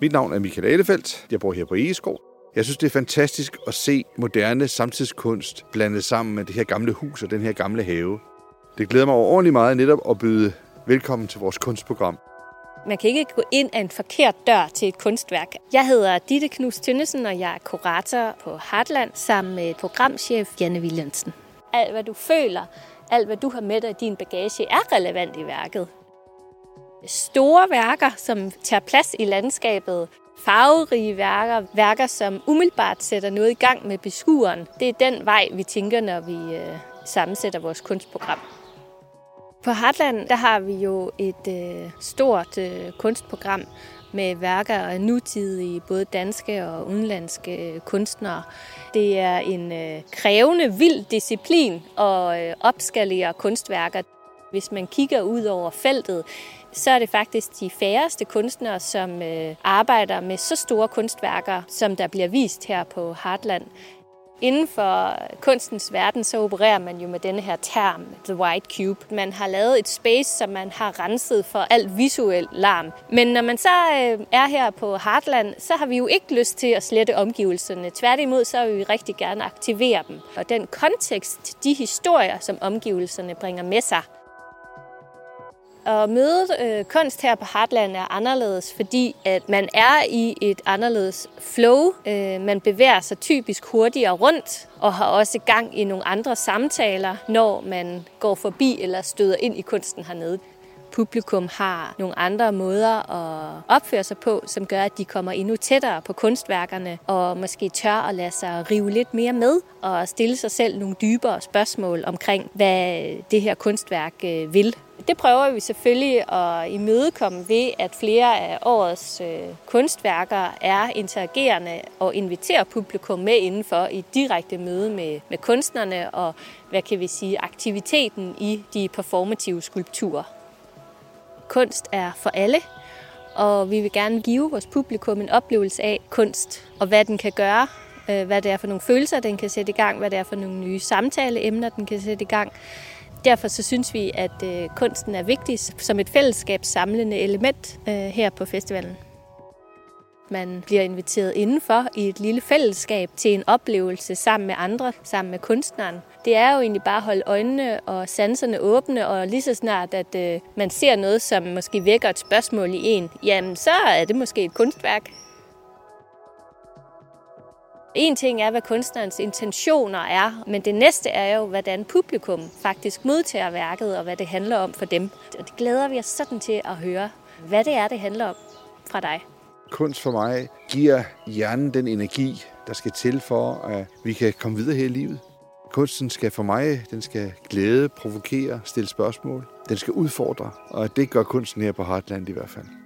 Mit navn er Michael Alefeldt. Jeg bor her på Egeskov. Jeg synes, det er fantastisk at se moderne samtidskunst blandet sammen med det her gamle hus og den her gamle have. Det glæder mig overordentligt meget netop at byde velkommen til vores kunstprogram. Man kan ikke gå ind af en forkert dør til et kunstværk. Jeg hedder Ditte Knus Tønnesen, og jeg er kurator på Heartland sammen med programchef Janne Williamsen. Alt, hvad du føler, alt, hvad du har med dig i din bagage, er relevant i værket. Store værker, som tager plads i landskabet, farverige værker, værker, som umiddelbart sætter noget i gang med beskueren. Det er den vej, vi tænker, når vi øh, sammensætter vores kunstprogram. På Heartland der har vi jo et øh, stort øh, kunstprogram med værker af nutidige både danske og udenlandske øh, kunstnere. Det er en øh, krævende, vild disciplin at øh, opskalere kunstværker. Hvis man kigger ud over feltet, så er det faktisk de færreste kunstnere, som øh, arbejder med så store kunstværker, som der bliver vist her på Heartland. Inden for kunstens verden, så opererer man jo med denne her term, The White Cube. Man har lavet et space, som man har renset for alt visuel larm. Men når man så øh, er her på Heartland, så har vi jo ikke lyst til at slette omgivelserne. Tværtimod, så vil vi rigtig gerne aktivere dem. Og den kontekst, de historier, som omgivelserne bringer med sig, at møde øh, kunst her på Heartland er anderledes, fordi at man er i et anderledes flow. Øh, man bevæger sig typisk hurtigere rundt og har også gang i nogle andre samtaler, når man går forbi eller støder ind i kunsten hernede publikum har nogle andre måder at opføre sig på, som gør, at de kommer endnu tættere på kunstværkerne, og måske tør at lade sig rive lidt mere med, og stille sig selv nogle dybere spørgsmål omkring, hvad det her kunstværk øh, vil. Det prøver vi selvfølgelig at imødekomme ved, at flere af årets øh, kunstværker er interagerende og inviterer publikum med indenfor i direkte møde med, med kunstnerne og, hvad kan vi sige, aktiviteten i de performative skulpturer. Kunst er for alle, og vi vil gerne give vores publikum en oplevelse af kunst og hvad den kan gøre, øh, hvad det er for nogle følelser, den kan sætte i gang, hvad det er for nogle nye samtaleemner, den kan sætte i gang. Derfor så synes vi, at øh, kunsten er vigtig som et fællesskabssamlende element øh, her på festivalen. Man bliver inviteret indenfor i et lille fællesskab til en oplevelse sammen med andre, sammen med kunstneren. Det er jo egentlig bare at holde øjnene og sanserne åbne, og lige så snart, at øh, man ser noget, som måske vækker et spørgsmål i en, jamen så er det måske et kunstværk. En ting er, hvad kunstnerens intentioner er, men det næste er jo, hvordan publikum faktisk modtager værket, og hvad det handler om for dem. Og det glæder vi os sådan til at høre, hvad det er, det handler om fra dig. Kunst for mig giver hjernen den energi, der skal til for, at vi kan komme videre her i livet. Kunsten skal for mig, den skal glæde, provokere, stille spørgsmål. Den skal udfordre, og det gør kunsten her på Heartland i hvert fald.